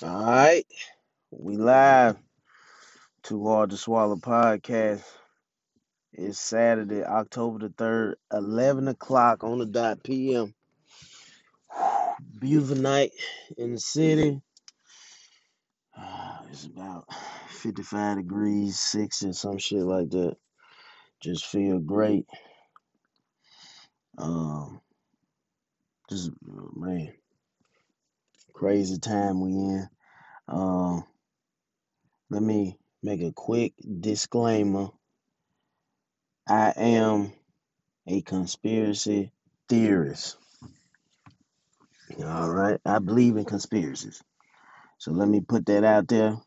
All right, we live. Too hard to swallow podcast. It's Saturday, October the third, eleven o'clock on the dot p.m. Beautiful night in the city. Uh, it's about fifty-five degrees, sixty, some shit like that. Just feel great. Um, just man, crazy time we in. Um, let me make a quick disclaimer. I am a conspiracy theorist. All right. I believe in conspiracies. So let me put that out there.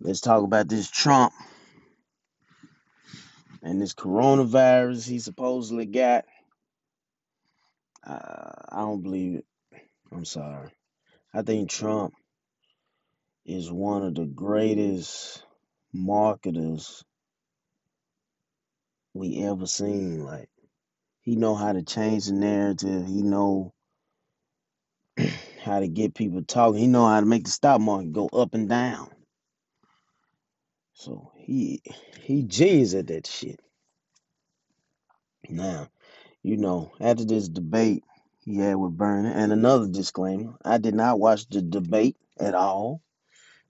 Let's talk about this Trump and this coronavirus he supposedly got. Uh, I don't believe it. I'm sorry. I think Trump is one of the greatest marketers we ever seen. Like he know how to change the narrative. He know how to get people talking. He know how to make the stock market go up and down. So he he genius at that shit. Now, you know, after this debate had with Bernie, and another disclaimer, I did not watch the debate at all.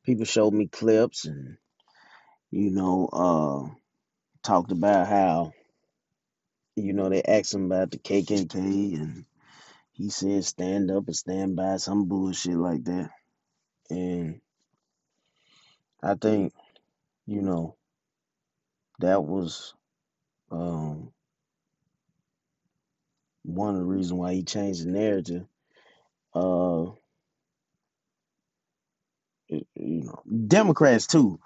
People showed me clips and, you know, uh, talked about how, you know, they asked him about the KKK and he said stand up and stand by some bullshit like that. And I think, you know, that was um, one of the reasons why he changed the narrative. Uh, you know, Democrats too.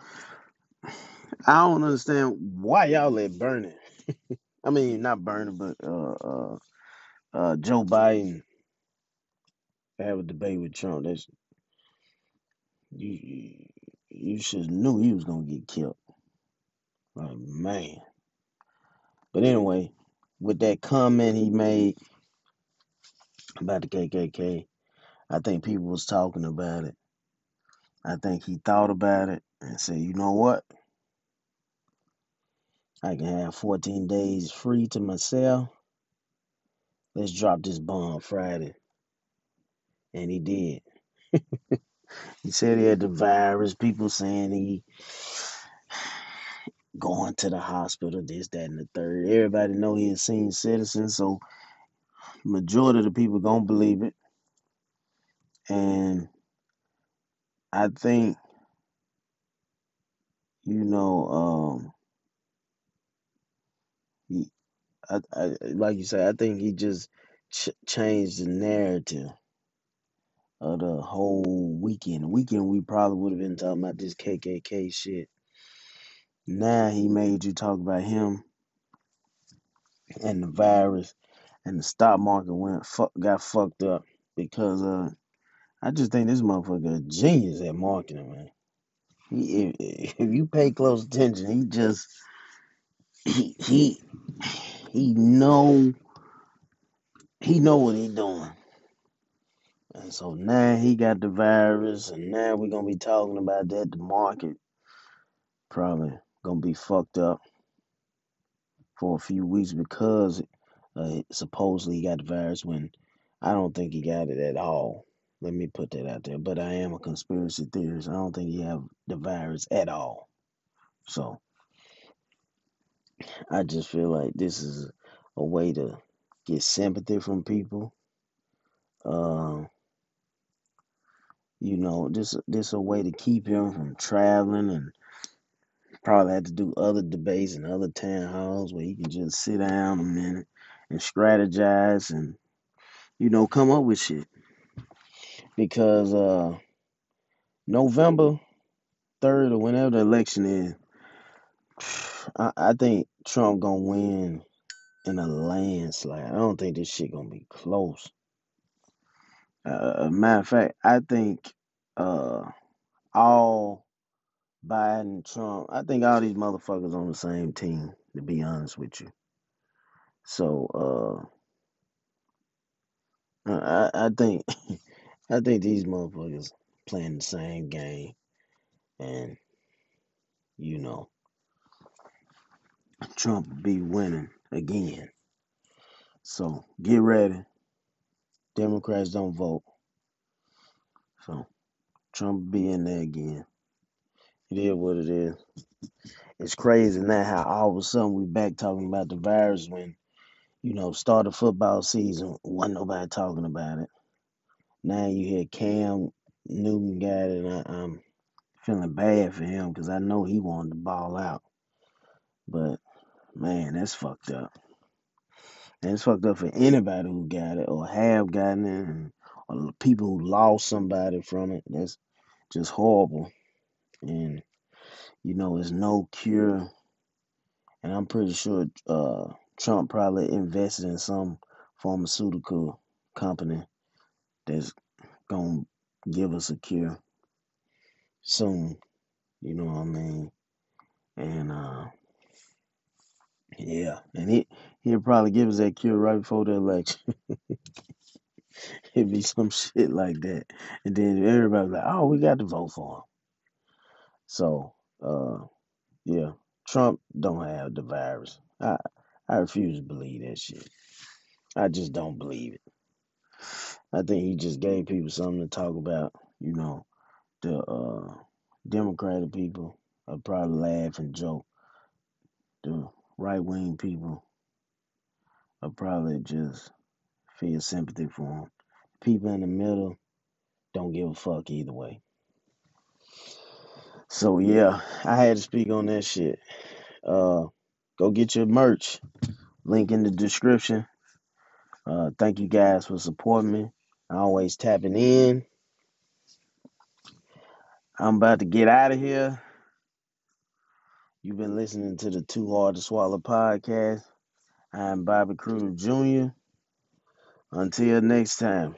I don't understand why y'all let Bernie. I mean, not Bernie, but uh, uh, uh, Joe Biden have a debate with Trump. That's you. You should knew he was gonna get killed. Like man. But anyway, with that comment he made about the KKK, I think people was talking about it. I think he thought about it and said, you know what? I can have 14 days free to myself. Let's drop this bomb Friday. And he did. He said he had the virus. People saying he going to the hospital, this, that, and the third. Everybody know he a senior citizen, so majority of the people gonna believe it. And I think, you know, um, he, I, I, like you said, I think he just ch- changed the narrative of the whole weekend. Weekend we probably would have been talking about this KKK shit. Now he made you talk about him and the virus, and the stock market went fuck got fucked up because uh, I just think this motherfucker a genius at marketing, man. He, if, if you pay close attention, he just he he he know he know what he doing. And so now he got the virus, and now we're gonna be talking about that. The market probably gonna be fucked up for a few weeks because uh, supposedly he got the virus when I don't think he got it at all. Let me put that out there. But I am a conspiracy theorist. I don't think he have the virus at all. So I just feel like this is a way to get sympathy from people. Uh, you know, this this a way to keep him from traveling and probably had to do other debates and other town halls where he can just sit down a minute and strategize and you know come up with shit because uh November third or whenever the election is, I, I think Trump gonna win in a landslide. I don't think this shit gonna be close. Uh, matter of fact, I think uh all Biden, Trump, I think all these motherfuckers on the same team. To be honest with you, so uh, I, I think I think these motherfuckers playing the same game, and you know Trump be winning again. So get ready. Democrats don't vote, so Trump be in there again. It is what it is. It's crazy now how all of a sudden we back talking about the virus when you know start of football season wasn't nobody talking about it. Now you hear Cam Newton got it, and I, I'm feeling bad for him because I know he wanted to ball out, but man, that's fucked up. And it's fucked up for anybody who got it or have gotten it, or people who lost somebody from it. That's just horrible. And you know, it's no cure. And I'm pretty sure uh, Trump probably invested in some pharmaceutical company that's gonna give us a cure soon. You know what I mean? And uh, yeah, and he he'll probably give us that cure right before the election. It'd be some shit like that, and then everybody's like, "Oh, we got to vote for him." So, uh, yeah, Trump don't have the virus. I I refuse to believe that shit. I just don't believe it. I think he just gave people something to talk about. You know, the uh, Democratic people are probably laugh and joke. The right wing people are probably just feel sympathy for him. People in the middle don't give a fuck either way. So yeah, I had to speak on that shit. Uh, go get your merch. Link in the description. Uh, thank you guys for supporting me. Always tapping in. I'm about to get out of here. You've been listening to the Too Hard to Swallow podcast. I'm Bobby Cruz Jr. Until next time.